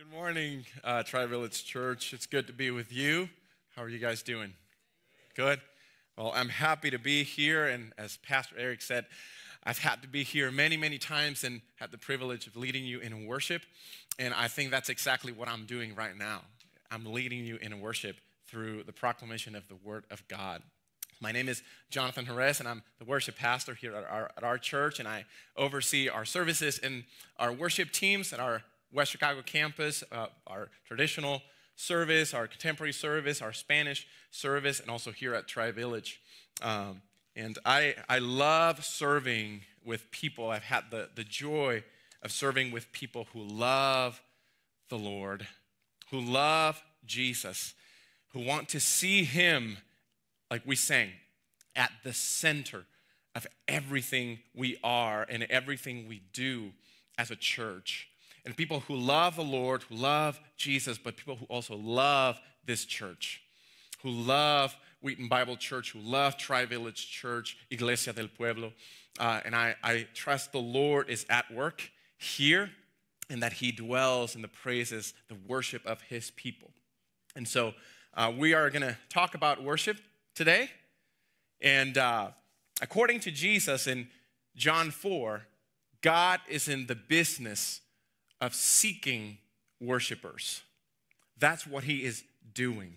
Good morning, uh, Tri Village Church. It's good to be with you. How are you guys doing? Good. Well, I'm happy to be here, and as Pastor Eric said, I've had to be here many, many times and had the privilege of leading you in worship. And I think that's exactly what I'm doing right now. I'm leading you in worship through the proclamation of the Word of God. My name is Jonathan Jerez, and I'm the worship pastor here at our, at our church, and I oversee our services and our worship teams and our West Chicago campus, uh, our traditional service, our contemporary service, our Spanish service, and also here at Tri Village. Um, and I, I love serving with people. I've had the, the joy of serving with people who love the Lord, who love Jesus, who want to see Him, like we sang, at the center of everything we are and everything we do as a church. And people who love the Lord, who love Jesus, but people who also love this church, who love Wheaton Bible Church, who love Tri Village Church, Iglesia del Pueblo. Uh, and I, I trust the Lord is at work here and that He dwells in the praises, the worship of His people. And so uh, we are going to talk about worship today. And uh, according to Jesus in John 4, God is in the business of seeking worshipers. That's what He is doing.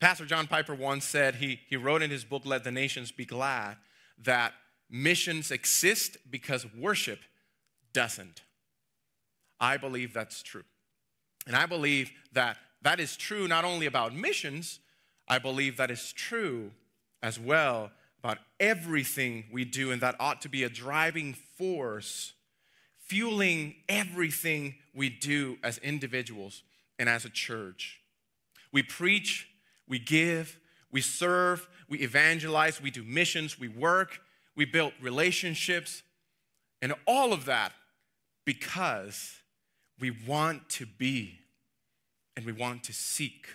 Pastor John Piper once said, he, he wrote in his book, Let the Nations Be Glad, that missions exist because worship doesn't. I believe that's true. And I believe that that is true not only about missions, I believe that is true as well about everything we do, and that ought to be a driving force, fueling everything we do as individuals and as a church. We preach we give, we serve, we evangelize, we do missions, we work, we build relationships, and all of that because we want to be and we want to seek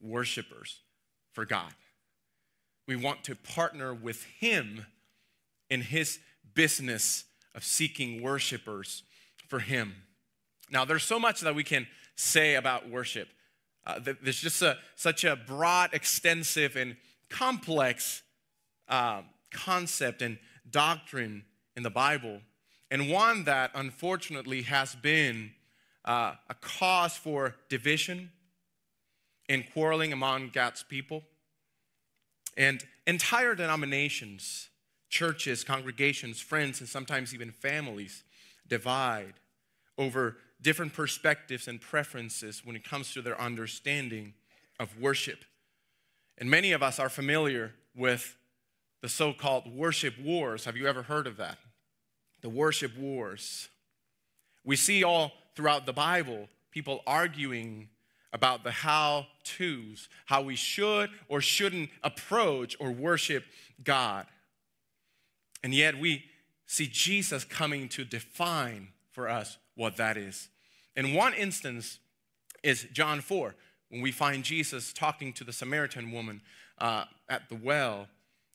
worshipers for God. We want to partner with Him in His business of seeking worshipers for Him. Now, there's so much that we can say about worship. Uh, there's just a, such a broad, extensive, and complex uh, concept and doctrine in the Bible, and one that unfortunately has been uh, a cause for division and quarreling among God's people. And entire denominations, churches, congregations, friends, and sometimes even families divide over different perspectives and preferences when it comes to their understanding of worship. And many of us are familiar with the so called worship wars. Have you ever heard of that? The worship wars. We see all throughout the Bible people arguing about the how to's, how we should or shouldn't approach or worship God. And yet we see Jesus coming to define for us what that is. In one instance is John 4, when we find Jesus talking to the Samaritan woman uh, at the well,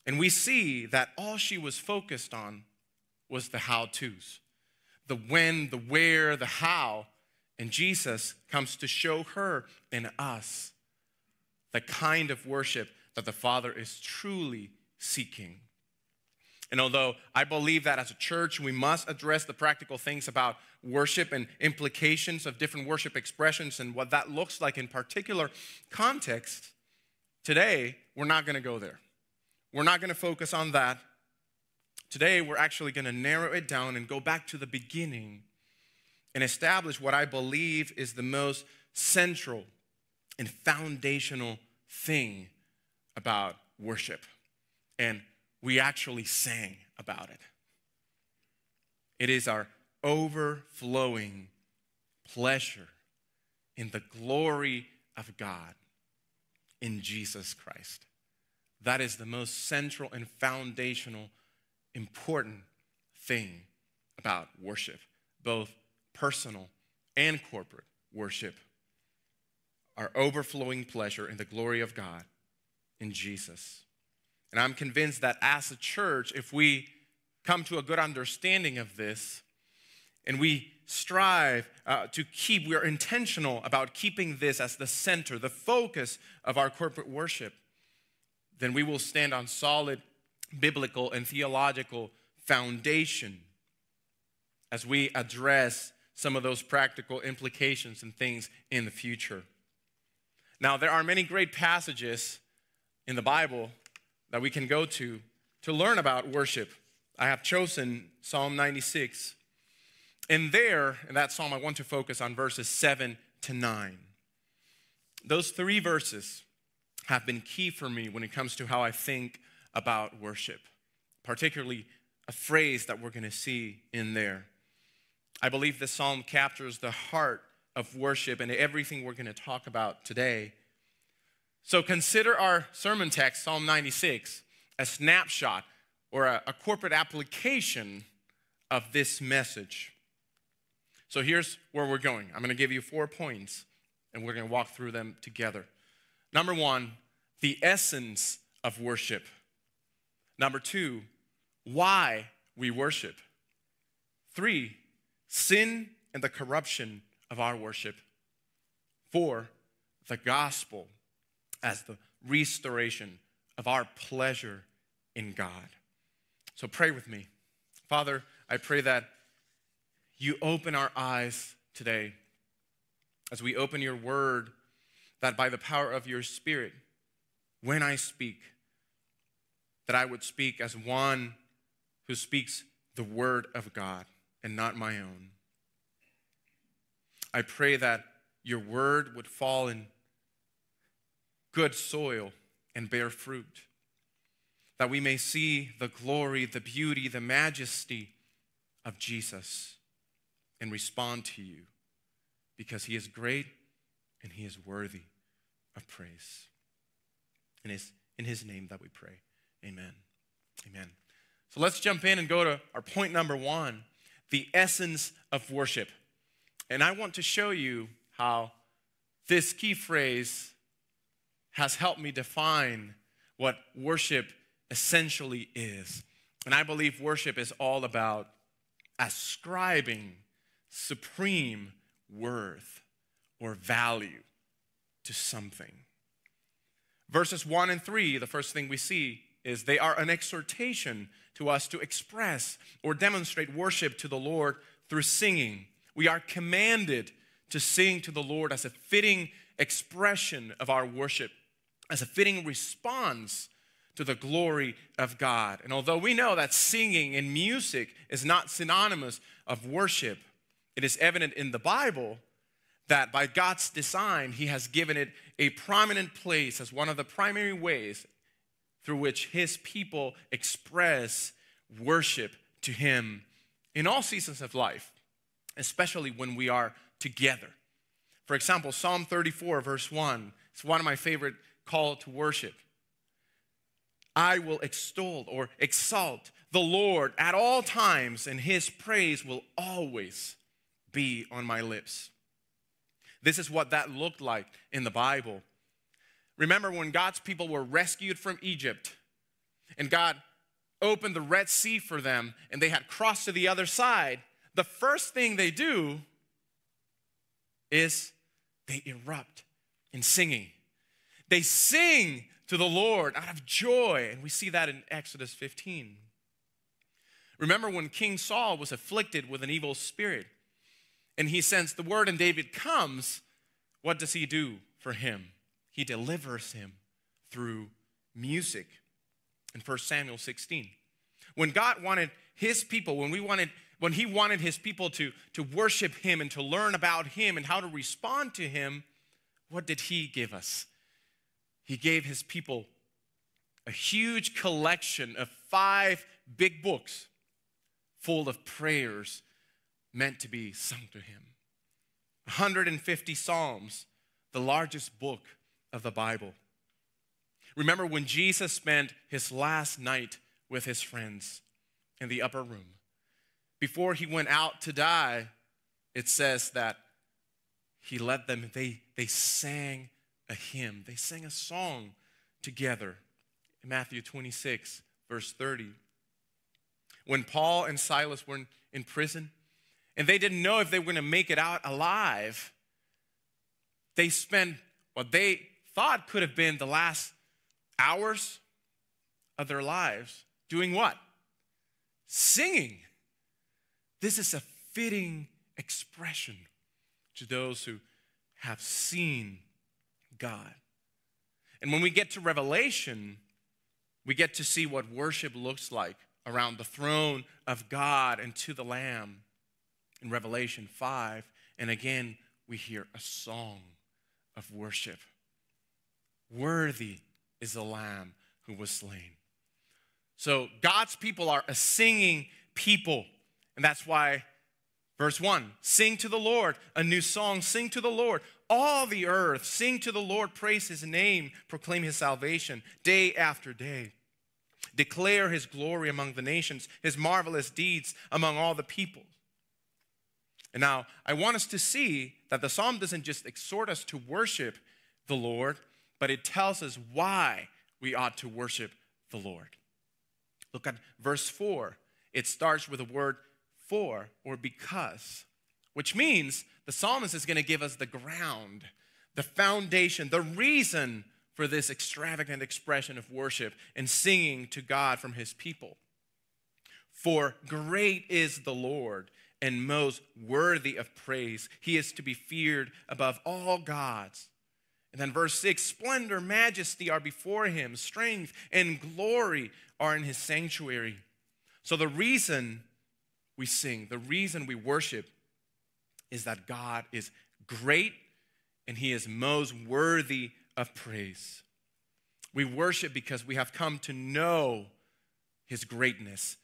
and we see that all she was focused on was the how to's the when, the where, the how. And Jesus comes to show her and us the kind of worship that the Father is truly seeking. And although I believe that as a church, we must address the practical things about worship and implications of different worship expressions and what that looks like in particular context, today we're not going to go there. We're not going to focus on that. Today we're actually going to narrow it down and go back to the beginning and establish what I believe is the most central and foundational thing about worship. And we actually sang about it. It is our overflowing pleasure in the glory of God in Jesus Christ. That is the most central and foundational, important thing about worship, both personal and corporate worship. Our overflowing pleasure in the glory of God in Jesus. And I'm convinced that as a church, if we come to a good understanding of this and we strive uh, to keep, we are intentional about keeping this as the center, the focus of our corporate worship, then we will stand on solid biblical and theological foundation as we address some of those practical implications and things in the future. Now, there are many great passages in the Bible that we can go to to learn about worship. I have chosen Psalm 96. And there, in that psalm, I want to focus on verses 7 to 9. Those three verses have been key for me when it comes to how I think about worship, particularly a phrase that we're going to see in there. I believe this psalm captures the heart of worship and everything we're going to talk about today. So consider our sermon text, Psalm 96, a snapshot or a, a corporate application of this message. So here's where we're going. I'm going to give you four points, and we're going to walk through them together. Number one, the essence of worship. Number two, why we worship. Three, sin and the corruption of our worship. Four, the gospel as the restoration of our pleasure in God. So pray with me. Father, I pray that you open our eyes today as we open your word, that by the power of your spirit, when I speak, that I would speak as one who speaks the word of God and not my own. I pray that your word would fall in good soil and bear fruit, that we may see the glory, the beauty, the majesty of Jesus and respond to you because he is great and he is worthy of praise. And it's in his name that we pray. Amen. Amen. So let's jump in and go to our point number one the essence of worship. And I want to show you how this key phrase has helped me define what worship essentially is. And I believe worship is all about ascribing supreme worth or value to something. Verses 1 and 3, the first thing we see is they are an exhortation to us to express or demonstrate worship to the Lord through singing. We are commanded to sing to the Lord as a fitting expression of our worship as a fitting response to the glory of God. And although we know that singing and music is not synonymous of worship, it is evident in the Bible that by God's design, He has given it a prominent place as one of the primary ways through which His people express worship to Him in all seasons of life, especially when we are together. For example, Psalm 34, verse 1, it's one of my favorite call to worship. I will extol or exalt the Lord at all times, and his praise will always be on my lips. This is what that looked like in the Bible. Remember when God's people were rescued from Egypt and God opened the Red Sea for them and they had crossed to the other side, the first thing they do is they erupt in singing. They sing to the Lord out of joy. And we see that in Exodus 15. Remember when King Saul was afflicted with an evil spirit and he sends the word and David comes, what does he do for him? He delivers him through music in 1 Samuel 16. When God wanted his people, when we wanted when he wanted his people to, to worship him and to learn about him and how to respond to him, what did he give us? He gave his people a huge collection of five big books full of prayers meant to be sung to him. 150 Psalms, the largest book of the Bible. Remember when Jesus spent his last night with his friends in the upper room? Before he went out to die, it says that he led them, they, they sang a hymn. They sang a song together in Matthew 26, verse 30. When Paul and Silas were in, in prison and they didn't know if they were going to make it out alive, they spent what they thought could have been the last hours of their lives doing what? Singing. This is a fitting expression to those who have seen God. And when we get to Revelation, we get to see what worship looks like around the throne of God and to the Lamb in Revelation 5. And again, we hear a song of worship. Worthy is the Lamb who was slain. So God's people are a singing people. And that's why, verse 1 sing to the Lord, a new song, sing to the Lord. All the earth, sing to the Lord, praise his name, proclaim his salvation day after day. Declare his glory among the nations, his marvelous deeds among all the peoples. And now, I want us to see that the psalm doesn't just exhort us to worship the Lord, but it tells us why we ought to worship the Lord. Look at verse 4. It starts with the word for or because, which means the psalmist is going to give us the ground, the foundation, the reason for this extravagant expression of worship and singing to God from his people. For great is the Lord and most worthy of praise. He is to be feared above all gods. And then verse 6 splendor, majesty are before him, strength and glory are in his sanctuary. So the reason we sing, the reason we worship is that God is great and he is most worthy of praise. We worship because we have come to know his greatness.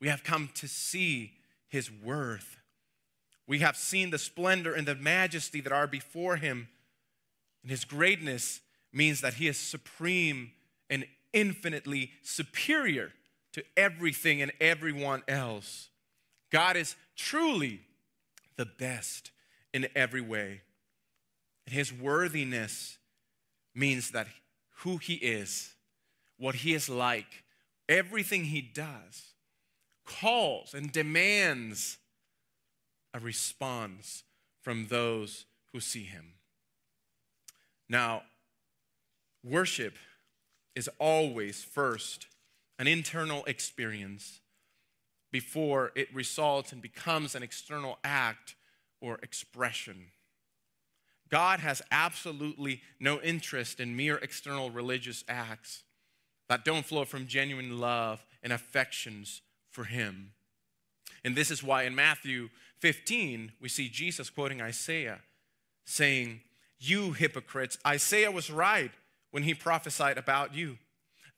We have come to see his worth. We have seen the splendor and the majesty that are before him. And his greatness means that he is supreme and infinitely superior to everything and everyone else. God is truly the best in every way. And his worthiness means that who he is, what he is like, everything he does, calls and demands a response from those who see him. Now, worship is always first an internal experience before it results and becomes an external act or expression. God has absolutely no interest in mere external religious acts that don't flow from genuine love and affections for Him. And this is why in Matthew 15, we see Jesus quoting Isaiah, saying, You hypocrites, Isaiah was right when he prophesied about you.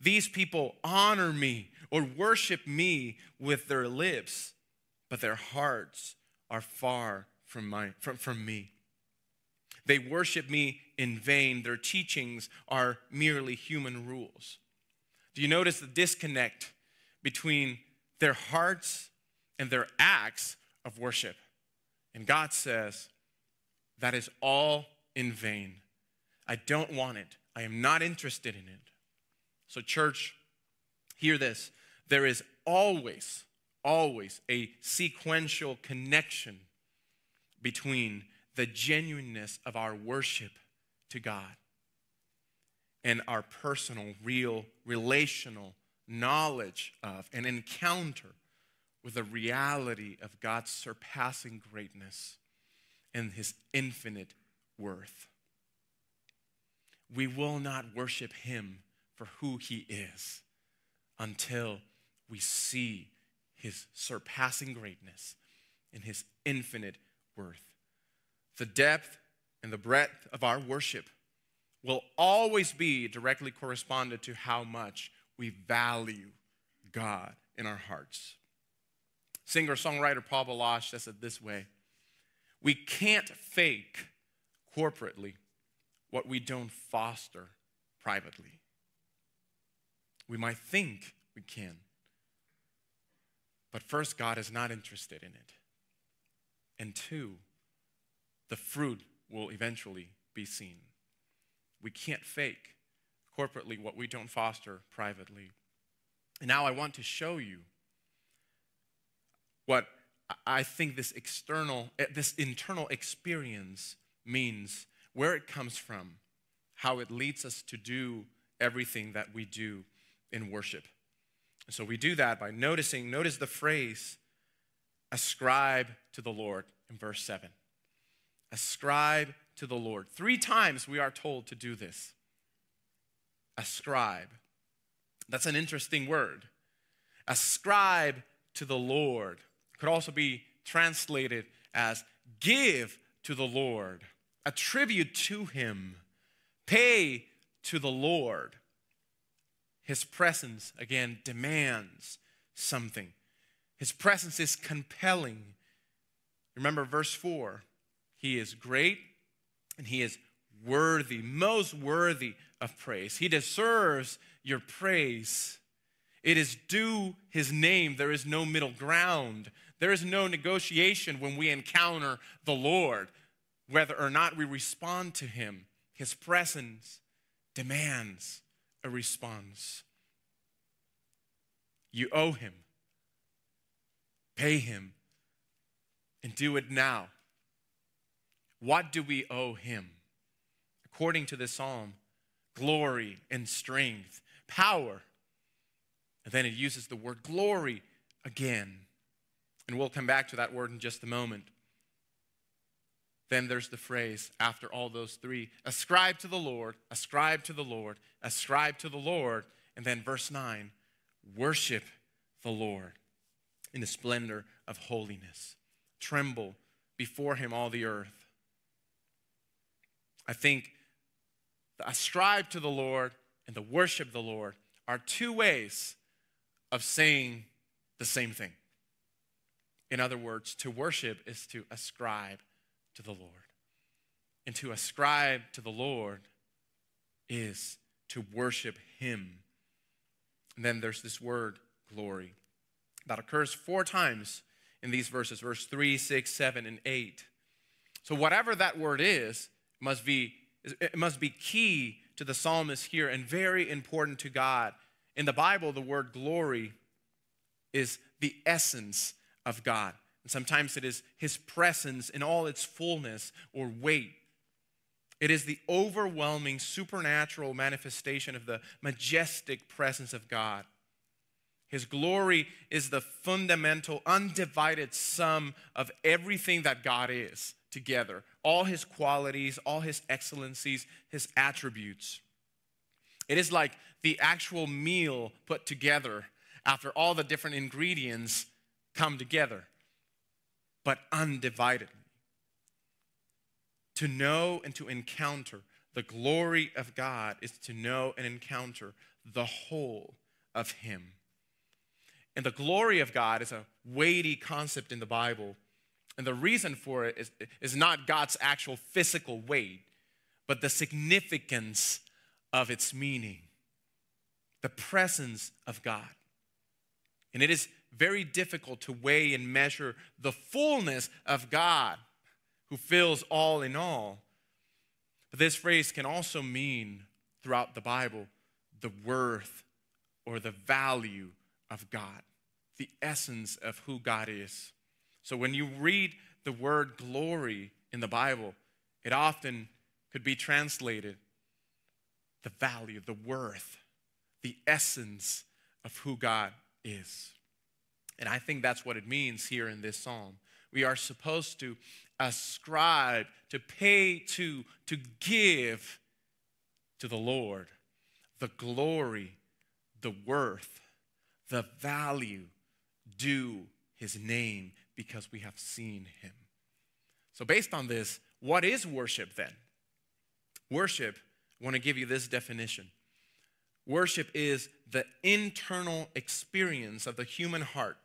These people honor me or worship me with their lips, but their hearts are far from, my, from, from me. They worship me in vain. Their teachings are merely human rules. Do you notice the disconnect between their hearts and their acts of worship? And God says, that is all in vain. I don't want it. I am not interested in it. So, church, hear this. There is always, always a sequential connection between the genuineness of our worship to God and our personal, real, relational knowledge of and encounter with the reality of God's surpassing greatness and his infinite worth. We will not worship him for who he is until we see his surpassing greatness and his infinite worth the depth and the breadth of our worship will always be directly corresponded to how much we value God in our hearts. Singer songwriter Paul Baloche says it this way We can't fake corporately what we don't foster privately. We might think we can, but first, God is not interested in it. And two, the fruit will eventually be seen. We can't fake corporately what we don't foster privately. And now I want to show you what I think this external, eh, this internal experience means where it comes from, how it leads us to do everything that we do in worship. And so we do that by noticing, notice the phrase, ascribe to the Lord in verse 7. Ascribe to the Lord. Three times we are told to do this. Ascribe. That's an interesting word. Ascribe to the Lord could also be translated as give to the Lord, attribute to him, pay to the Lord. His presence, again, demands something. His presence is compelling. Remember verse 4 He is great and He is worthy, most worthy of praise. He deserves your praise. It is due His name. There is no middle ground. There is no negotiation when we encounter the Lord, whether or not we respond to Him. His presence demands a response. You owe Him, pay Him, and do it now. What do we owe Him? According to the psalm, glory and strength, power. And then it uses the word glory again. And we'll come back to that word in just a moment. Then there's the phrase after all those three ascribe to the Lord, ascribe to the Lord, ascribe to the Lord. And then verse 9 worship the Lord in the splendor of holiness. Tremble before him, all the earth. I think the ascribe to the Lord and the worship the Lord are two ways of saying the same thing. In other words, to worship is to ascribe to the Lord. And to ascribe to the Lord is to worship Him. And then there's this word, glory, that occurs four times in these verses verse 3, 6, 7, and 8. So, whatever that word is, must be, it must be key to the psalmist here and very important to God. In the Bible, the word glory is the essence of God. And sometimes it is His presence in all its fullness or weight. It is the overwhelming supernatural manifestation of the majestic presence of God. His glory is the fundamental, undivided sum of everything that God is together all his qualities, all his excellencies, his attributes. It is like the actual meal put together after all the different ingredients come together, but undividedly. To know and to encounter the glory of God is to know and encounter the whole of Him. And the glory of God is a weighty concept in the Bible. And the reason for it is, is not God's actual physical weight, but the significance of its meaning, the presence of God. And it is very difficult to weigh and measure the fullness of God who fills all in all. But this phrase can also mean throughout the Bible the worth or the value of God, the essence of who God is. So when you read the word glory in the Bible, it often could be translated the value, the worth, the essence of who God is. And I think that's what it means here in this psalm. We are supposed to ascribe, to pay to, to give to the Lord the glory, the worth, the value due his name because we have seen him. So, based on this, what is worship then? Worship, I want to give you this definition worship is the internal experience of the human heart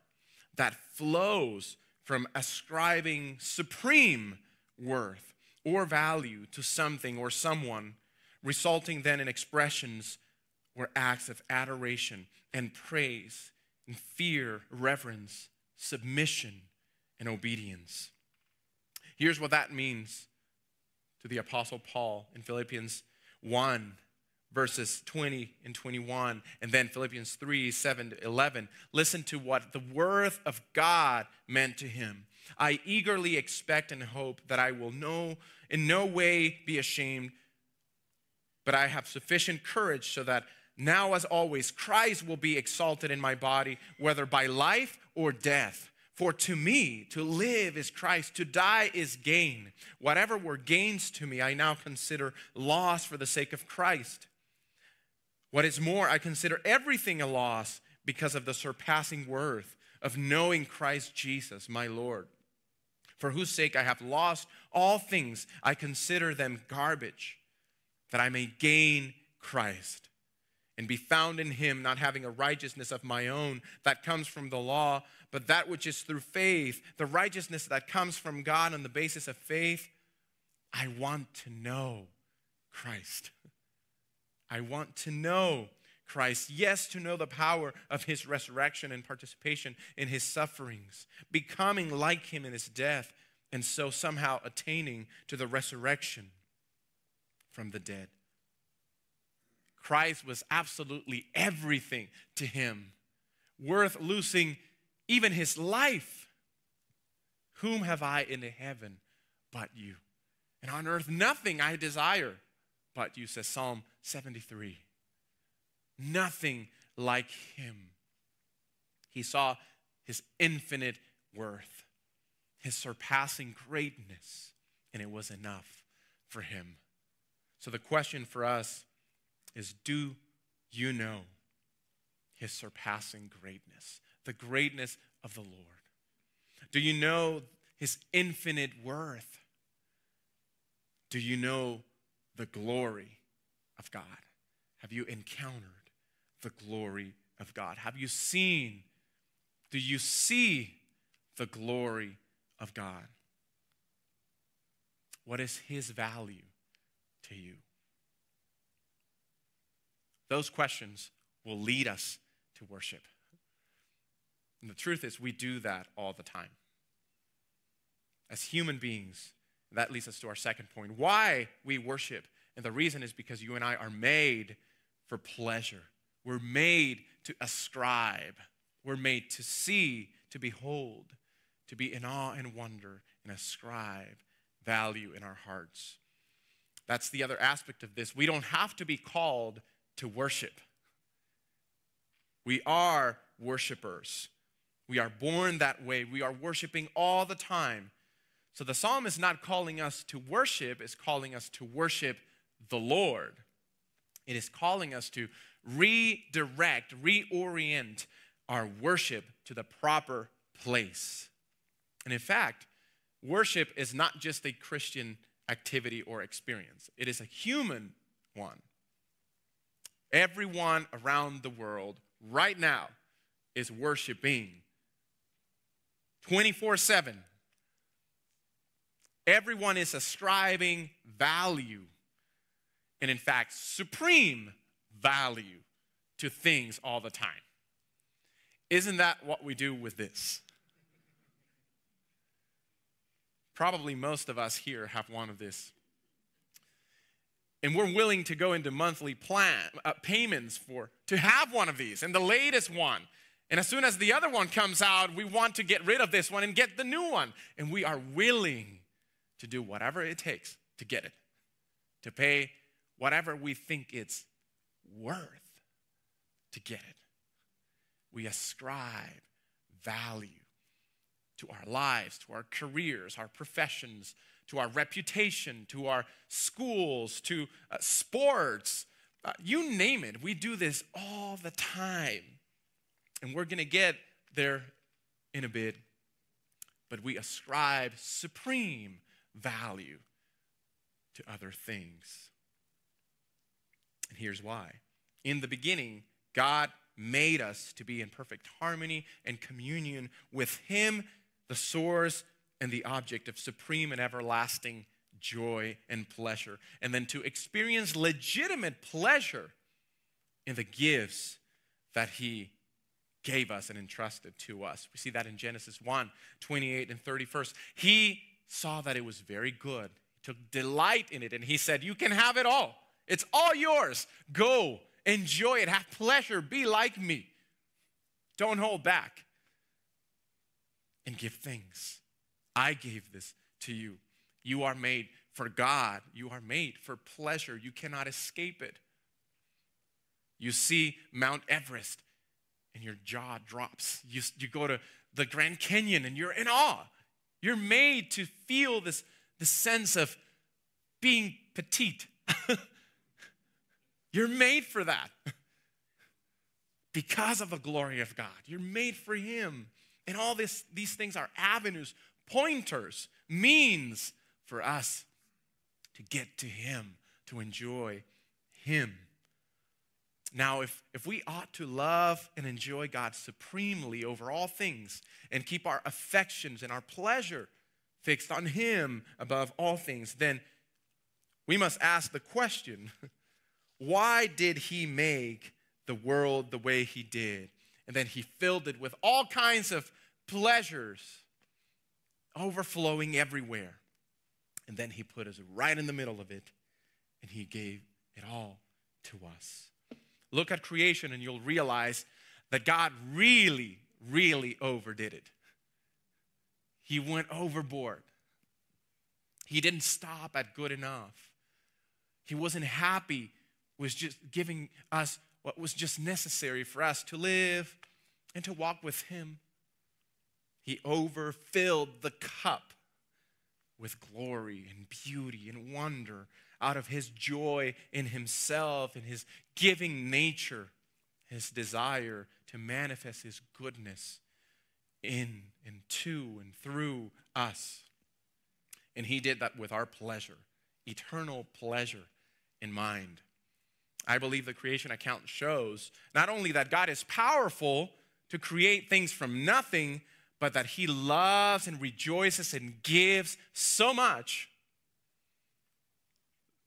that flows from ascribing supreme worth or value to something or someone, resulting then in expressions or acts of adoration and praise and fear, reverence, submission, and obedience. Here's what that means to the Apostle Paul in Philippians 1, verses 20 and 21, and then Philippians 3 7 to 11. Listen to what the worth of God meant to him. I eagerly expect and hope that I will no, in no way be ashamed, but I have sufficient courage so that now, as always, Christ will be exalted in my body, whether by life or death. For to me, to live is Christ, to die is gain. Whatever were gains to me, I now consider loss for the sake of Christ. What is more, I consider everything a loss because of the surpassing worth of knowing Christ Jesus, my Lord, for whose sake I have lost all things. I consider them garbage, that I may gain Christ and be found in him, not having a righteousness of my own that comes from the law, but that which is through faith, the righteousness that comes from God on the basis of faith. I want to know Christ. I want to know Christ. Yes, to know the power of his resurrection and participation in his sufferings, becoming like him in his death, and so somehow attaining to the resurrection from the dead. Christ was absolutely everything to him, worth losing even his life. Whom have I in heaven but you? And on earth, nothing I desire but you, says Psalm 73. Nothing like him. He saw his infinite worth, his surpassing greatness, and it was enough for him. So the question for us is do you know his surpassing greatness, the greatness of the Lord? Do you know his infinite worth? Do you know the glory of God? Have you encountered the glory of God? Have you seen, do you see the glory of God? What is his value to you? Those questions will lead us to worship. And the truth is, we do that all the time. As human beings, that leads us to our second point why we worship. And the reason is because you and I are made for pleasure. We're made to ascribe. We're made to see, to behold, to be in awe and wonder, and ascribe value in our hearts. That's the other aspect of this. We don't have to be called to worship. We are worshipers. We are born that way. We are worshiping all the time. So the psalm is not calling us to worship, it's calling us to worship the Lord. It is calling us to redirect, reorient our worship to the proper place. And in fact, worship is not just a Christian activity or experience, it is a human one. Everyone around the world right now is worshiping 24 7. Everyone is ascribing value and, in fact, supreme value to things all the time. Isn't that what we do with this? Probably most of us here have one of this. And we're willing to go into monthly plan uh, payments for to have one of these and the latest one. And as soon as the other one comes out, we want to get rid of this one and get the new one. And we are willing to do whatever it takes to get it, to pay whatever we think it's worth to get it. We ascribe value to our lives, to our careers, our professions, to our reputation, to our schools, to uh, sports. Uh, you name it. We do this all the time. And we're going to get there in a bit. But we ascribe supreme value to other things. And here's why. In the beginning, God made us to be in perfect harmony and communion with Him, the source and the object of supreme and everlasting joy and pleasure. And then to experience legitimate pleasure in the gifts that He gave us and entrusted to us. We see that in Genesis 1 28 and 31st. He saw that it was very good, he took delight in it, and He said, You can have it all. It's all yours. Go, enjoy it, have pleasure, be like me. Don't hold back. And give thanks. I gave this to you. You are made for God, you are made for pleasure. You cannot escape it. You see Mount Everest and your jaw drops. You, you go to the Grand Canyon and you're in awe. You're made to feel this, this sense of being petite. you're made for that because of the glory of God. You're made for Him. And all this, these things are avenues, pointers, means for us to get to Him, to enjoy Him. Now, if, if we ought to love and enjoy God supremely over all things and keep our affections and our pleasure fixed on Him above all things, then we must ask the question why did He make the world the way He did? And then He filled it with all kinds of pleasures overflowing everywhere. And then He put us right in the middle of it and He gave it all to us. Look at creation and you'll realize that God really, really overdid it. He went overboard. He didn't stop at good enough. He wasn't happy with just giving us what was just necessary for us to live and to walk with Him. He overfilled the cup with glory and beauty and wonder out of his joy in himself and his giving nature, his desire to manifest his goodness in and to and through us. And he did that with our pleasure, eternal pleasure in mind. I believe the creation account shows not only that God is powerful to create things from nothing, but that he loves and rejoices and gives so much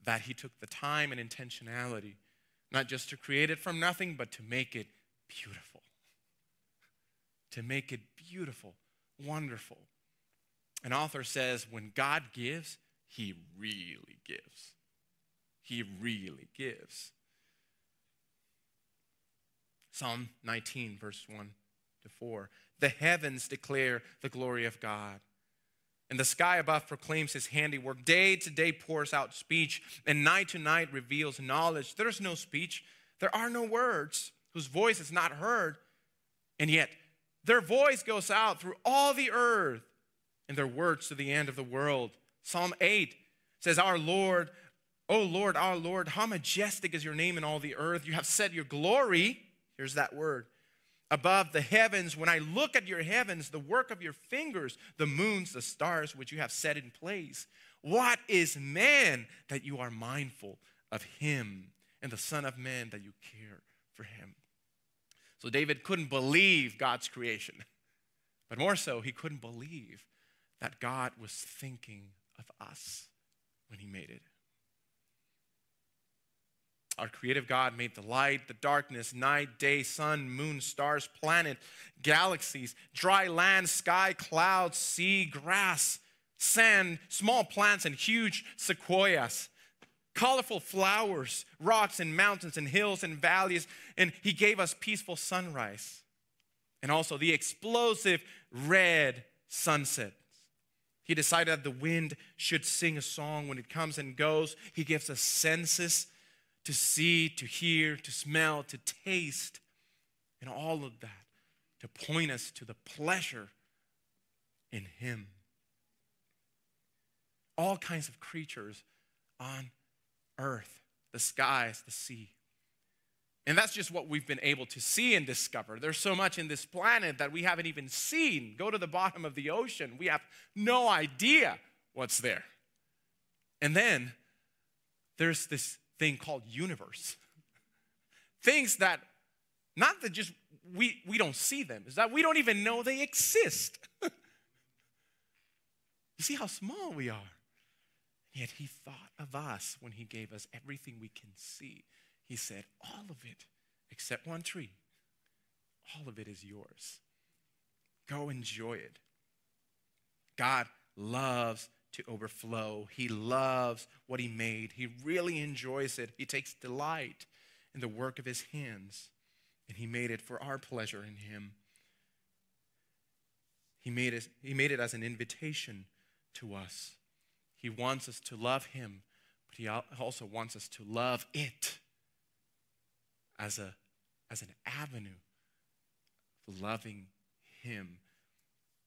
that he took the time and intentionality, not just to create it from nothing, but to make it beautiful. To make it beautiful, wonderful. An author says, when God gives, he really gives. He really gives. Psalm 19, verse 1 to 4. The heavens declare the glory of God and the sky above proclaims his handiwork. Day to day pours out speech, and night to night reveals knowledge. There is no speech, there are no words, whose voice is not heard. And yet, their voice goes out through all the earth, and their words to the end of the world. Psalm 8 says, Our Lord, O Lord, our Lord, how majestic is your name in all the earth. You have set your glory, here's that word, above the heavens, when I look at your heavens, the work of your fingers, the moons, the stars which you have set in place, what is man that you are mindful of him, and the Son of Man that you care for him? So David couldn't believe God's creation, but more so, he couldn't believe that God was thinking of us when he made it. Our creative God made the light, the darkness, night, day, sun, moon, stars, planet, galaxies, dry land, sky, clouds, sea, grass, sand, small plants, and huge sequoias, colorful flowers, rocks, and mountains, and hills, and valleys. And He gave us peaceful sunrise and also the explosive red sunsets. He decided that the wind should sing a song when it comes and goes. He gives us senses to see, to hear, to smell, to taste, and all of that to point us to the pleasure in Him. All kinds of creatures on earth, the skies, the sea. And that's just what we've been able to see and discover. There's so much in this planet that we haven't even seen. Go to the bottom of the ocean, we have no idea what's there. And then there's this thing called universe. Things that, not that just we, we don't see them, is that we don't even know they exist. you see how small we are. Yet he thought of us when he gave us everything we can see. He said, All of it, except one tree, all of it is yours. Go enjoy it. God loves to overflow. He loves what he made. He really enjoys it. He takes delight in the work of his hands, and he made it for our pleasure in him. He made it, he made it as an invitation to us. He wants us to love him, but he also wants us to love it as, a, as an avenue of loving him.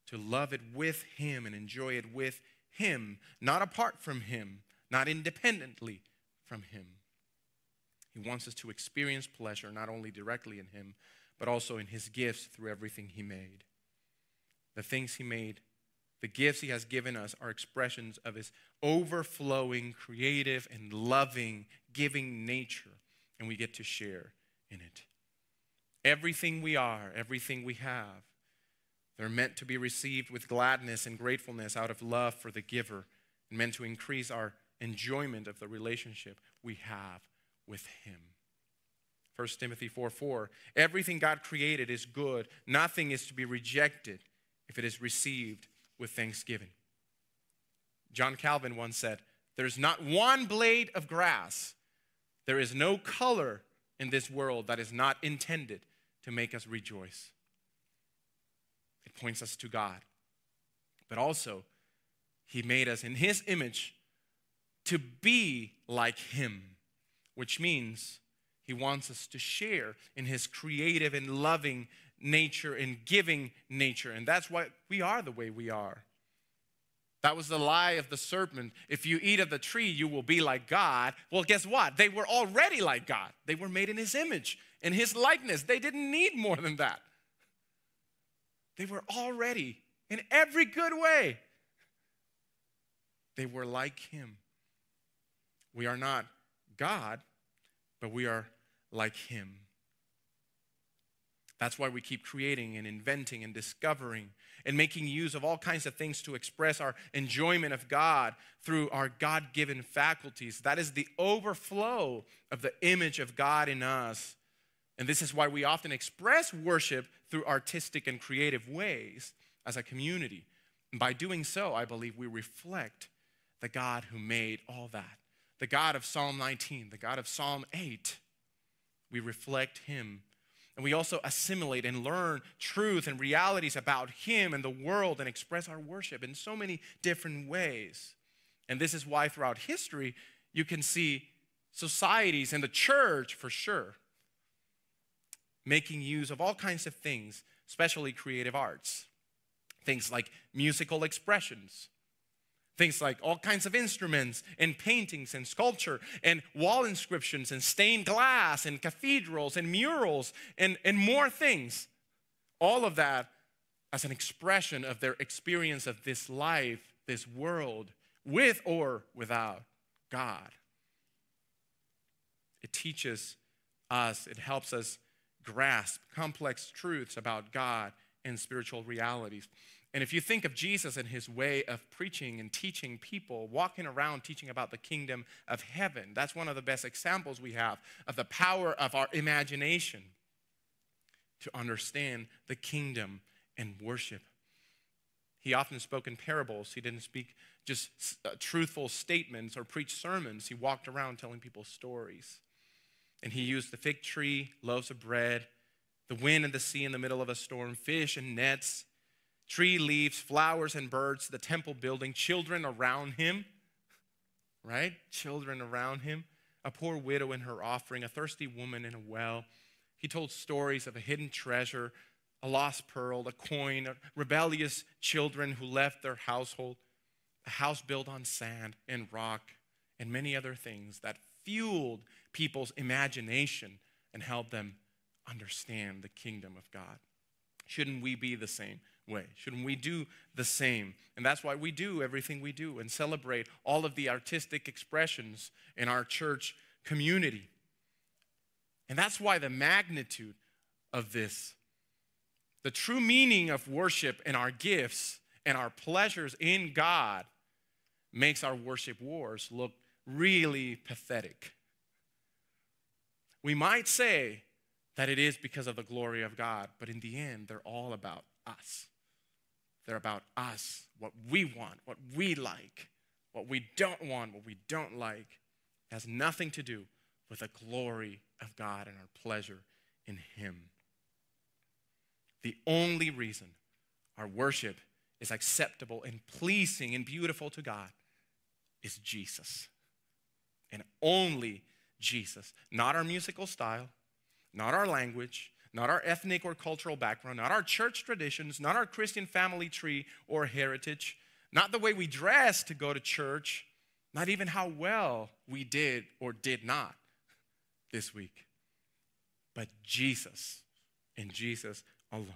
To love it with him and enjoy it with him, not apart from him, not independently from him. He wants us to experience pleasure not only directly in him, but also in his gifts through everything he made. The things he made, the gifts he has given us are expressions of his overflowing, creative, and loving, giving nature, and we get to share in it. Everything we are, everything we have, they're meant to be received with gladness and gratefulness out of love for the giver and meant to increase our enjoyment of the relationship we have with him. 1 Timothy 4 4. Everything God created is good. Nothing is to be rejected if it is received with thanksgiving. John Calvin once said, There's not one blade of grass, there is no color in this world that is not intended to make us rejoice. Points us to God. But also, He made us in His image to be like Him, which means He wants us to share in His creative and loving nature and giving nature. And that's why we are the way we are. That was the lie of the serpent. If you eat of the tree, you will be like God. Well, guess what? They were already like God. They were made in His image, in His likeness. They didn't need more than that. They were already, in every good way, they were like Him. We are not God, but we are like Him. That's why we keep creating and inventing and discovering and making use of all kinds of things to express our enjoyment of God through our God given faculties. That is the overflow of the image of God in us. And this is why we often express worship through artistic and creative ways as a community. And by doing so, I believe we reflect the God who made all that. The God of Psalm 19, the God of Psalm 8. We reflect Him and we also assimilate and learn truth and realities about Him and the world and express our worship in so many different ways. And this is why throughout history, you can see societies and the church for sure making use of all kinds of things, especially creative arts. Things like musical expressions, Things like all kinds of instruments and paintings and sculpture and wall inscriptions and stained glass and cathedrals and murals and, and more things. All of that as an expression of their experience of this life, this world, with or without God. It teaches us, it helps us grasp complex truths about God and spiritual realities. And if you think of Jesus and his way of preaching and teaching people, walking around teaching about the kingdom of heaven, that's one of the best examples we have of the power of our imagination to understand the kingdom and worship. He often spoke in parables. He didn't speak just uh, truthful statements or preach sermons. He walked around telling people stories. And he used the fig tree, loaves of bread, the wind and the sea in the middle of a storm, fish and nets tree leaves, flowers and birds, the temple building, children around him, right? Children around him, a poor widow in her offering, a thirsty woman in a well. He told stories of a hidden treasure, a lost pearl, a coin, rebellious children who left their household, a house built on sand and rock, and many other things that fueled people's imagination and help them understand the kingdom of God. Shouldn't we be the same? way? Shouldn't we do the same? And that's why we do everything we do and celebrate all of the artistic expressions in our church community. And that's why the magnitude of this, the true meaning of worship and our gifts and our pleasures in God, makes our worship wars look really pathetic. We might say that it is because of the glory of God, but in the end, they're all about us. They're about us, what we want, what we like, what we don't want, what we don't like. It has nothing to do with the glory of God and our pleasure in Him. The only reason our worship is acceptable and pleasing and beautiful to God is Jesus. And only Jesus. Not our musical style, not our language, not our ethnic or cultural background, not our church traditions, not our Christian family tree or heritage, not the way we dress to go to church, not even how well we did or did not this week, but Jesus and Jesus alone.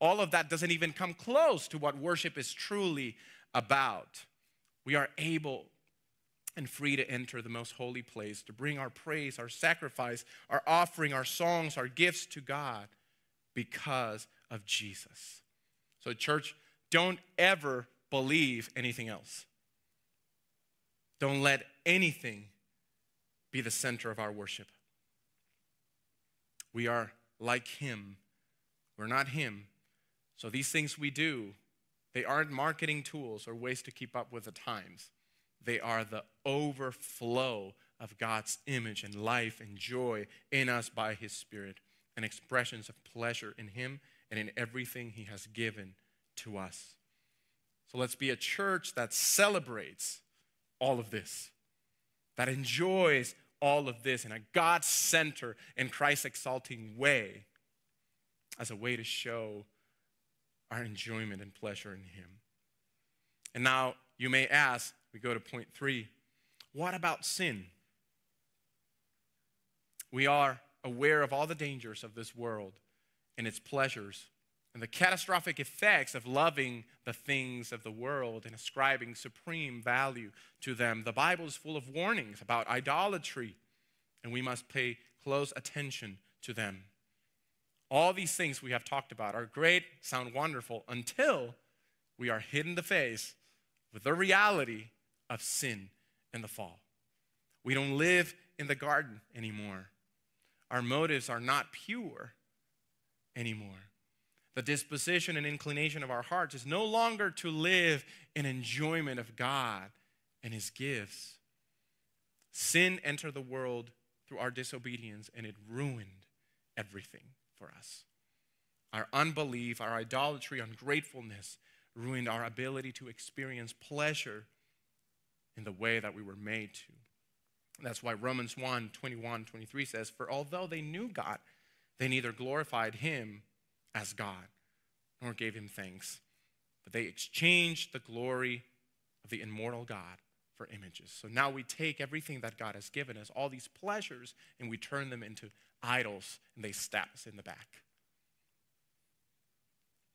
All of that doesn't even come close to what worship is truly about. We are able and free to enter the most holy place, to bring our praise, our sacrifice, our offering, our songs, our gifts to God because of Jesus. So, church, don't ever believe anything else. Don't let anything be the center of our worship. We are like Him. We're not Him. So these things we do, they aren't marketing tools or ways to keep up with the times. They are the overflow of God's image and life and joy in us by His Spirit, and expressions of pleasure in Him and in everything He has given to us. So let's be a church that celebrates all of this, that enjoys all of this in a God center and Christ exalting way as a way to show our enjoyment and pleasure in Him. And now you may ask, we go to point three, what about sin? We are aware of all the dangers of this world and its pleasures and the catastrophic effects of loving the things of the world and ascribing supreme value to them. The Bible is full of warnings about idolatry, and we must pay close attention to them. All these things we have talked about are great, sound wonderful, until we are hit in the face with the reality of sin and the fall. We don't live in the garden anymore. Our motives are not pure anymore. The disposition and inclination of our hearts is no longer to live in enjoyment of God and His gifts. Sin entered the world through our disobedience and it ruined everything for us. Our unbelief, our idolatry, ungratefulness ruined our ability to experience pleasure in the way that we were made to. that's why Romans 1 21, 23 says, For although they knew God, they neither glorified him as God nor gave him thanks, but they exchanged the glory of the immortal God for images. So now we take everything that God has given us, all these pleasures, and we turn them into idols and they stab us in the back.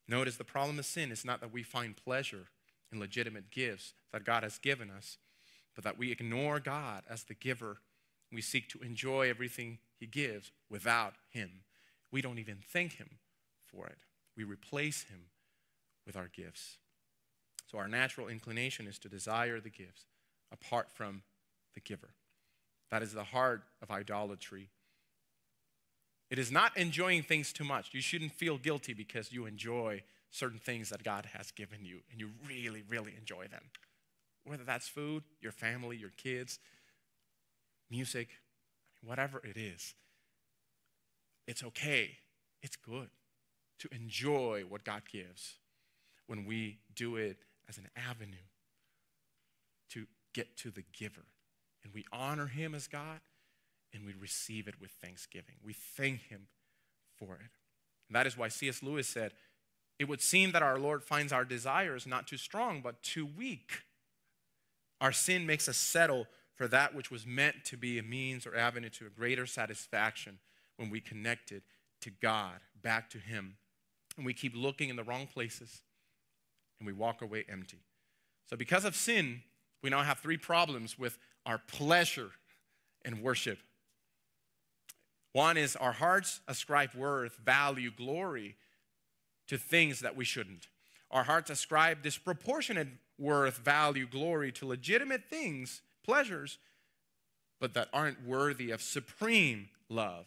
Notice the problem of sin is not that we find pleasure in legitimate gifts that God has given us, but that we ignore God as the giver. We seek to enjoy everything He gives without Him. We don't even thank Him for it, we replace Him with our gifts. So our natural inclination is to desire the gifts apart from the giver. That is the heart of idolatry it is not enjoying things too much. You shouldn't feel guilty because you enjoy certain things that God has given you and you really, really enjoy them. Whether that's food, your family, your kids, music, whatever it is, it's okay. It's good to enjoy what God gives when we do it as an avenue to get to the giver. And we honor Him as God and we receive it with thanksgiving. We thank Him for it. And that is why C.S. Lewis said, It would seem that our Lord finds our desires not too strong, but too weak. Our sin makes us settle for that which was meant to be a means or avenue to a greater satisfaction when we connect it to God, back to Him. And we keep looking in the wrong places and we walk away empty. So, because of sin, we now have three problems with our pleasure and worship. One is our hearts ascribe worth, value, glory to things that we shouldn't. Our hearts ascribe disproportionate worth, value, glory to legitimate things, pleasures, but that aren't worthy of supreme love.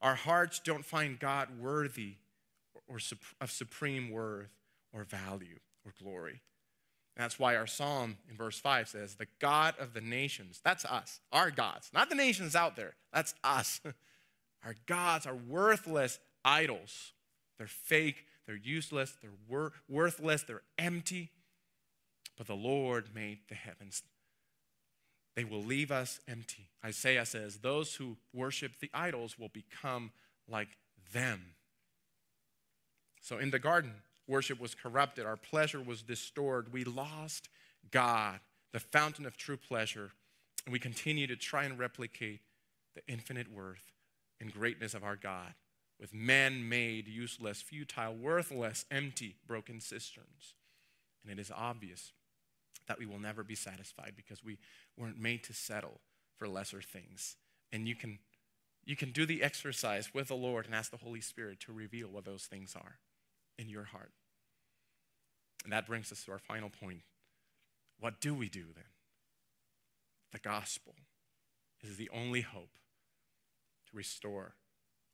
Our hearts don't find God worthy or of supreme worth or value or glory. That's why our psalm in verse 5 says, The God of the nations, that's us, our gods, not the nations out there, that's us. Our gods are worthless idols. They're fake, they're useless, they're wor- worthless, they're empty. But the Lord made the heavens. They will leave us empty. Isaiah says, Those who worship the idols will become like them. So in the garden, worship was corrupted, our pleasure was distorted, we lost God, the fountain of true pleasure, and we continue to try and replicate the infinite worth and greatness of our God with man made, useless, futile, worthless, empty, broken cisterns. And it is obvious that we will never be satisfied because we weren't made to settle for lesser things. And you can, you can do the exercise with the Lord and ask the Holy Spirit to reveal what those things are in your heart. And that brings us to our final point. What do we do then? The gospel is the only hope to restore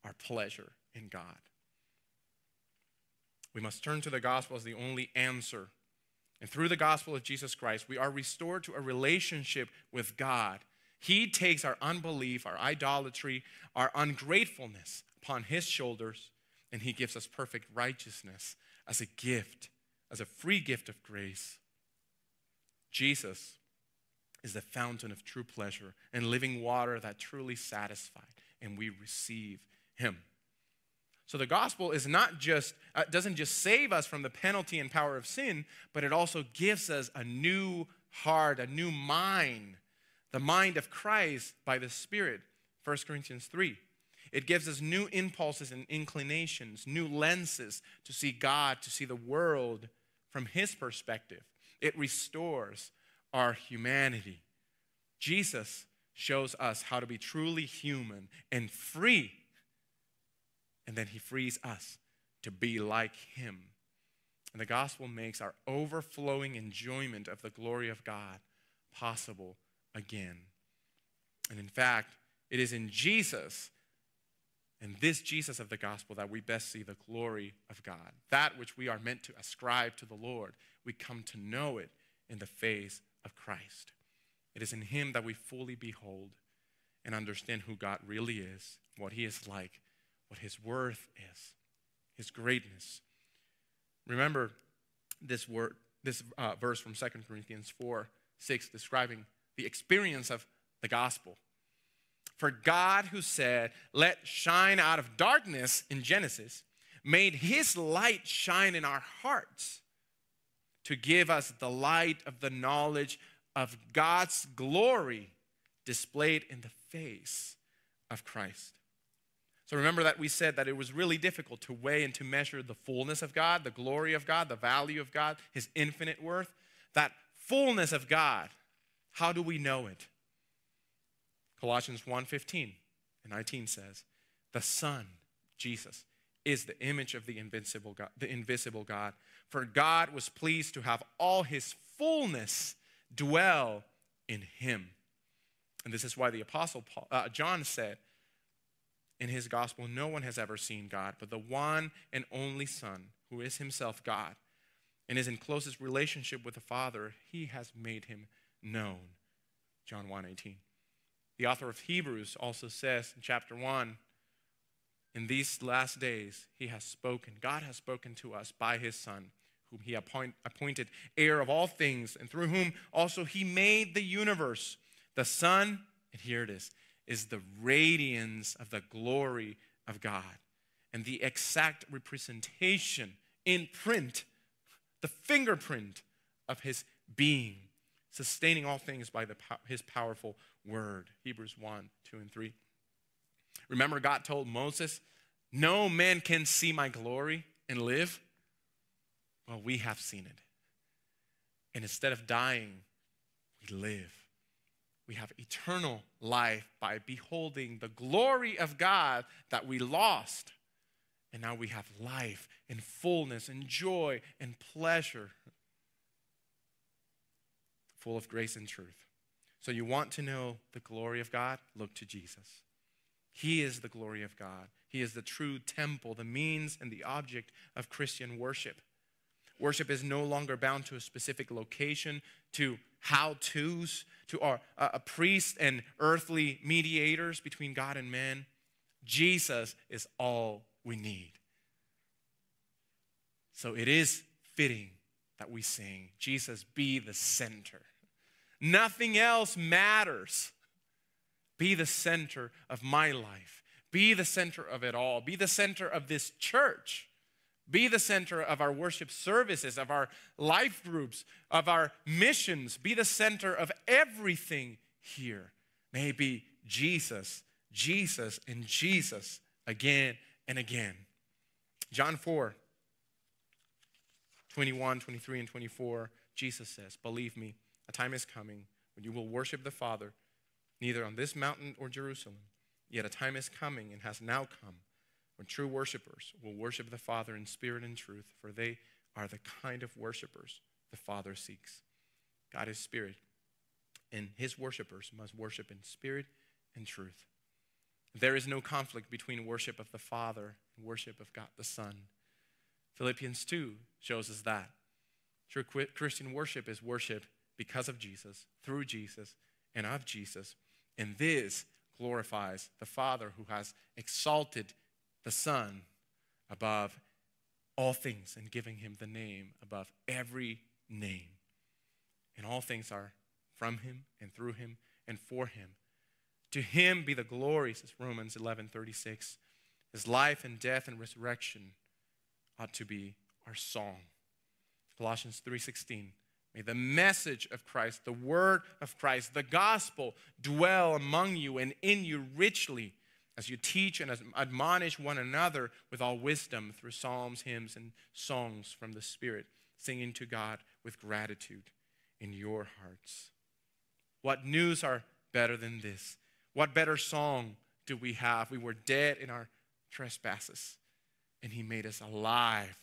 our pleasure in God. We must turn to the gospel as the only answer. And through the gospel of Jesus Christ, we are restored to a relationship with God. He takes our unbelief, our idolatry, our ungratefulness upon His shoulders, and He gives us perfect righteousness as a gift, as a free gift of grace. Jesus is the fountain of true pleasure and living water that truly satisfies, and we receive Him. So the gospel is not just uh, doesn't just save us from the penalty and power of sin, but it also gives us a new heart, a new mind, the mind of Christ by the Spirit. 1 Corinthians 3. It gives us new impulses and inclinations, new lenses to see God, to see the world from his perspective. It restores our humanity. Jesus shows us how to be truly human and free and then he frees us to be like him. And the gospel makes our overflowing enjoyment of the glory of God possible again. And in fact, it is in Jesus and this Jesus of the gospel that we best see the glory of God. That which we are meant to ascribe to the Lord, we come to know it in the face of Christ. It is in Him that we fully behold and understand who God really is, what He is like, what his worth is, his greatness. Remember this word, this uh, verse from 2 Corinthians 4 6, describing the experience of the gospel. For God, who said, Let shine out of darkness in Genesis, made his light shine in our hearts to give us the light of the knowledge of God's glory displayed in the face of Christ. So remember that we said that it was really difficult to weigh and to measure the fullness of God, the glory of God, the value of God, his infinite worth. That fullness of God, how do we know it? Colossians 1:15 and 19 says, "The Son, Jesus, is the image of the invincible God, the invisible God. For God was pleased to have all his fullness dwell in him." And this is why the apostle Paul, uh, John said, in his gospel, no one has ever seen God, but the one and only Son, who is himself God and is in closest relationship with the Father, he has made him known. John 1:18. The author of Hebrews also says in chapter 1, in these last days he has spoken. God has spoken to us by his Son, whom he appoint, appointed heir of all things, and through whom also he made the universe. The Son, and here it is, is the radiance of the glory of God and the exact representation in print, the fingerprint of his being, sustaining all things by the, his powerful word. Hebrews 1, 2, and 3. Remember, God told Moses, No man can see my glory and live. Well, we have seen it. And instead of dying, we live we have eternal life by beholding the glory of God that we lost. And now we have life and fullness and joy and pleasure, full of grace and truth. So, you want to know the glory of God? Look to Jesus. He is the glory of God. He is the true temple, the means and the object of Christian worship. Worship is no longer bound to a specific location, to how to's, to our uh, a priest and earthly mediators between God and man. Jesus is all we need. So it is fitting that we sing, Jesus, be the center. Nothing else matters. Be the center of my life. Be the center of it all. Be the center of this church. Be the center of our worship services, of our life groups, of our missions. Be the center of everything here. May it be Jesus, Jesus, and Jesus again and again. John 4 21, 23, and 24, Jesus says, Believe me, a time is coming when you will worship the Father, neither on this mountain or Jerusalem. Yet a time is coming and has now come when true worshipers will worship the Father in spirit and truth, for they are the kind of worshipers the Father seeks. God is spirit, and his worshipers must worship in spirit and truth. There is no conflict between worship of the Father and worship of God the Son. Philippians 2 shows us that. True Christian worship is worship because of Jesus, through Jesus, and of Jesus. And this glorifies the Father who has exalted the Son above all things and giving him the name above every name. And all things are from him and through him and for him. To him be the glory, says Romans 11 36. His life and death and resurrection ought to be our song. Colossians 3:16 May the message of Christ, the word of Christ, the gospel dwell among you and in you richly as you teach and admonish one another with all wisdom through psalms, hymns, and songs from the Spirit, singing to God with gratitude in your hearts. What news are better than this? What better song do we have? We were dead in our trespasses and he made us alive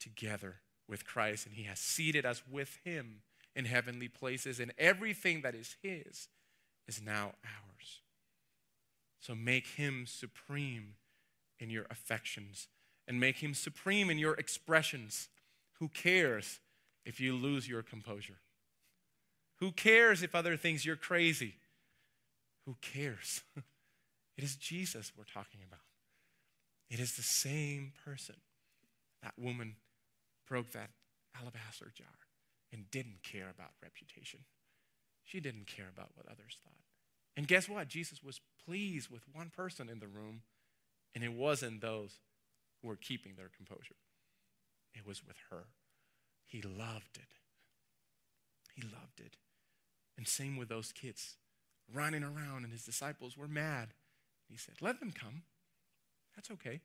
together with Christ, and he has seated us with him in heavenly places, and everything that is his is now ours. So make him supreme in your affections and make him supreme in your expressions. Who cares if you lose your composure? Who cares if other things you're crazy? Who cares? it is Jesus we're talking about. It is the same person. That woman broke that alabaster jar and didn't care about reputation. She didn't care about what others thought. And guess what? Jesus was pleased with one person in the room, and it wasn't those who were keeping their composure, it was with her. He loved it. He loved it. And same with those kids running around, and his disciples were mad. He said, Let them come. That's okay.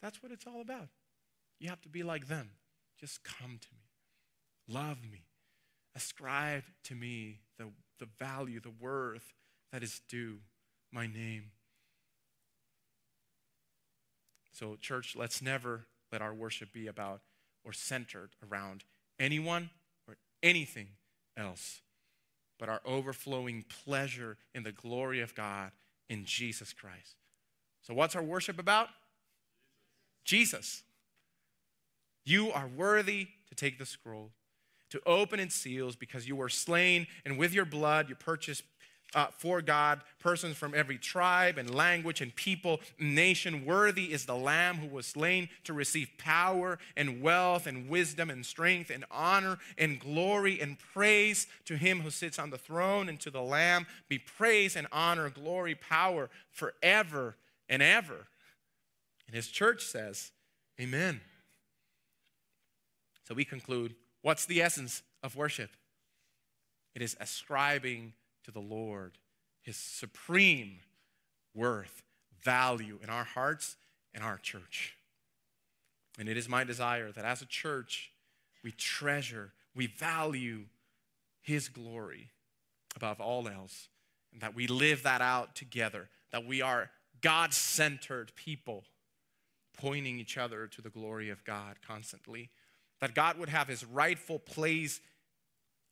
That's what it's all about. You have to be like them. Just come to me. Love me. Ascribe to me the, the value, the worth that is due my name. So, church, let's never let our worship be about or centered around anyone or anything else, but our overflowing pleasure in the glory of God in Jesus Christ. So, what's our worship about? Jesus. You are worthy to take the scroll, to open its seals, because you were slain, and with your blood you purchased uh, for God persons from every tribe and language and people, nation. Worthy is the Lamb who was slain to receive power and wealth and wisdom and strength and honor and glory and praise to him who sits on the throne and to the Lamb be praise and honor, glory, power forever and ever. And his church says, Amen. So we conclude what's the essence of worship? It is ascribing to the Lord his supreme worth, value in our hearts and our church. And it is my desire that as a church, we treasure, we value his glory above all else, and that we live that out together, that we are God centered people, pointing each other to the glory of God constantly. That God would have his rightful place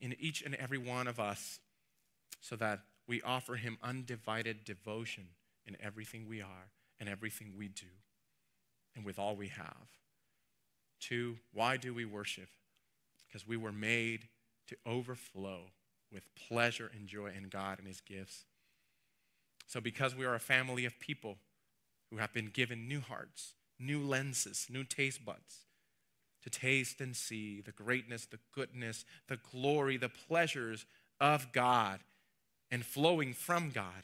in each and every one of us, so that we offer him undivided devotion in everything we are and everything we do, and with all we have. Two, why do we worship? Because we were made to overflow with pleasure and joy in God and His gifts. So, because we are a family of people who have been given new hearts, new lenses, new taste buds, to taste and see the greatness, the goodness, the glory, the pleasures of God and flowing from God,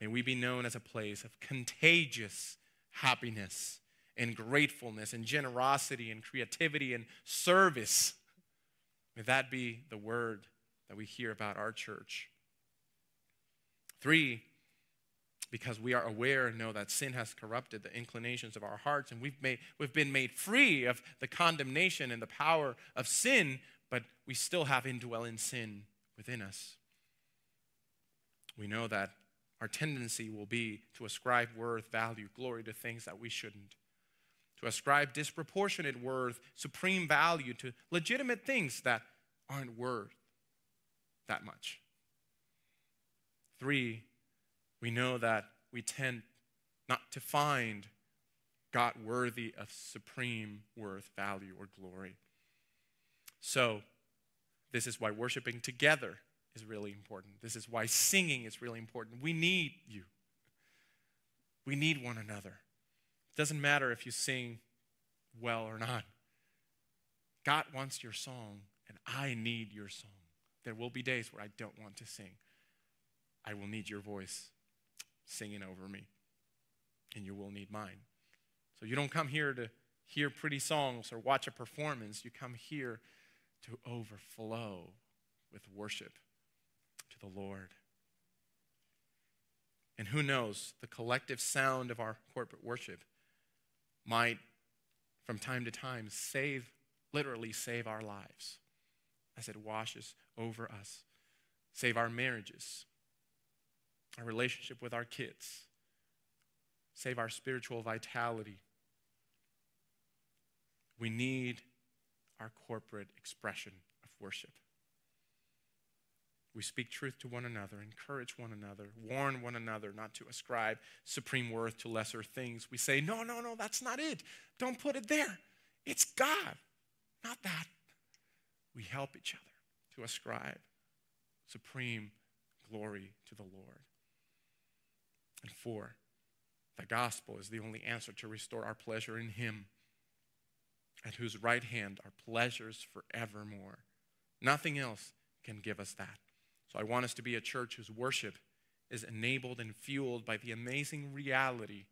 may we be known as a place of contagious happiness and gratefulness and generosity and creativity and service. May that be the word that we hear about our church. Three, because we are aware and know that sin has corrupted the inclinations of our hearts and we've, made, we've been made free of the condemnation and the power of sin, but we still have indwelling sin within us. We know that our tendency will be to ascribe worth, value, glory to things that we shouldn't to ascribe disproportionate worth, supreme value to legitimate things that aren't worth that much. Three, we know that we tend not to find God worthy of supreme worth, value, or glory. So, this is why worshiping together is really important. This is why singing is really important. We need you, we need one another. It doesn't matter if you sing well or not. God wants your song, and I need your song. There will be days where I don't want to sing. I will need your voice singing over me, and you will need mine. So you don't come here to hear pretty songs or watch a performance. You come here to overflow with worship the Lord. And who knows, the collective sound of our corporate worship might, from time to time, save, literally save our lives as it washes over us, save our marriages, our relationship with our kids, save our spiritual vitality. We need our corporate expression of worship. We speak truth to one another, encourage one another, warn one another not to ascribe supreme worth to lesser things. We say, no, no, no, that's not it. Don't put it there. It's God, not that. We help each other to ascribe supreme glory to the Lord. And four, the gospel is the only answer to restore our pleasure in Him, at whose right hand are pleasures forevermore. Nothing else can give us that. So I want us to be a church whose worship is enabled and fueled by the amazing reality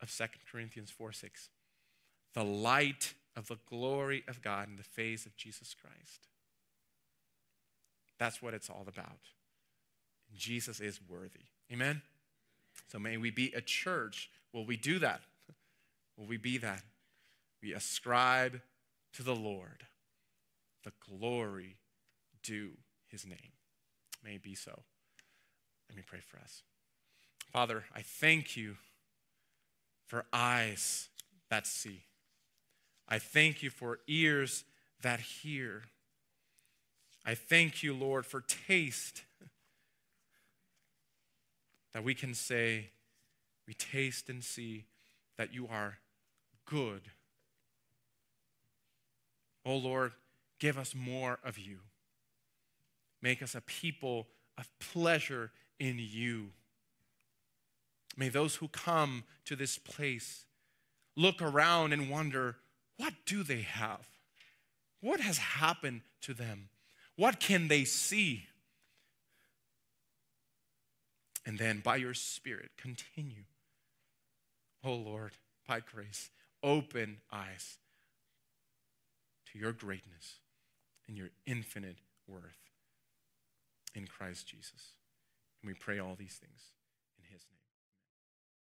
of 2 Corinthians 4 6. The light of the glory of God in the face of Jesus Christ. That's what it's all about. Jesus is worthy. Amen? So may we be a church. Will we do that? Will we be that? We ascribe to the Lord the glory due his name. May be so. Let me pray for us. Father, I thank you for eyes that see. I thank you for ears that hear. I thank you, Lord, for taste that we can say, we taste and see that you are good. Oh Lord, give us more of you. Make us a people of pleasure in you. May those who come to this place look around and wonder what do they have? What has happened to them? What can they see? And then by your Spirit, continue. Oh Lord, by grace, open eyes to your greatness and your infinite worth in Christ Jesus. And we pray all these things.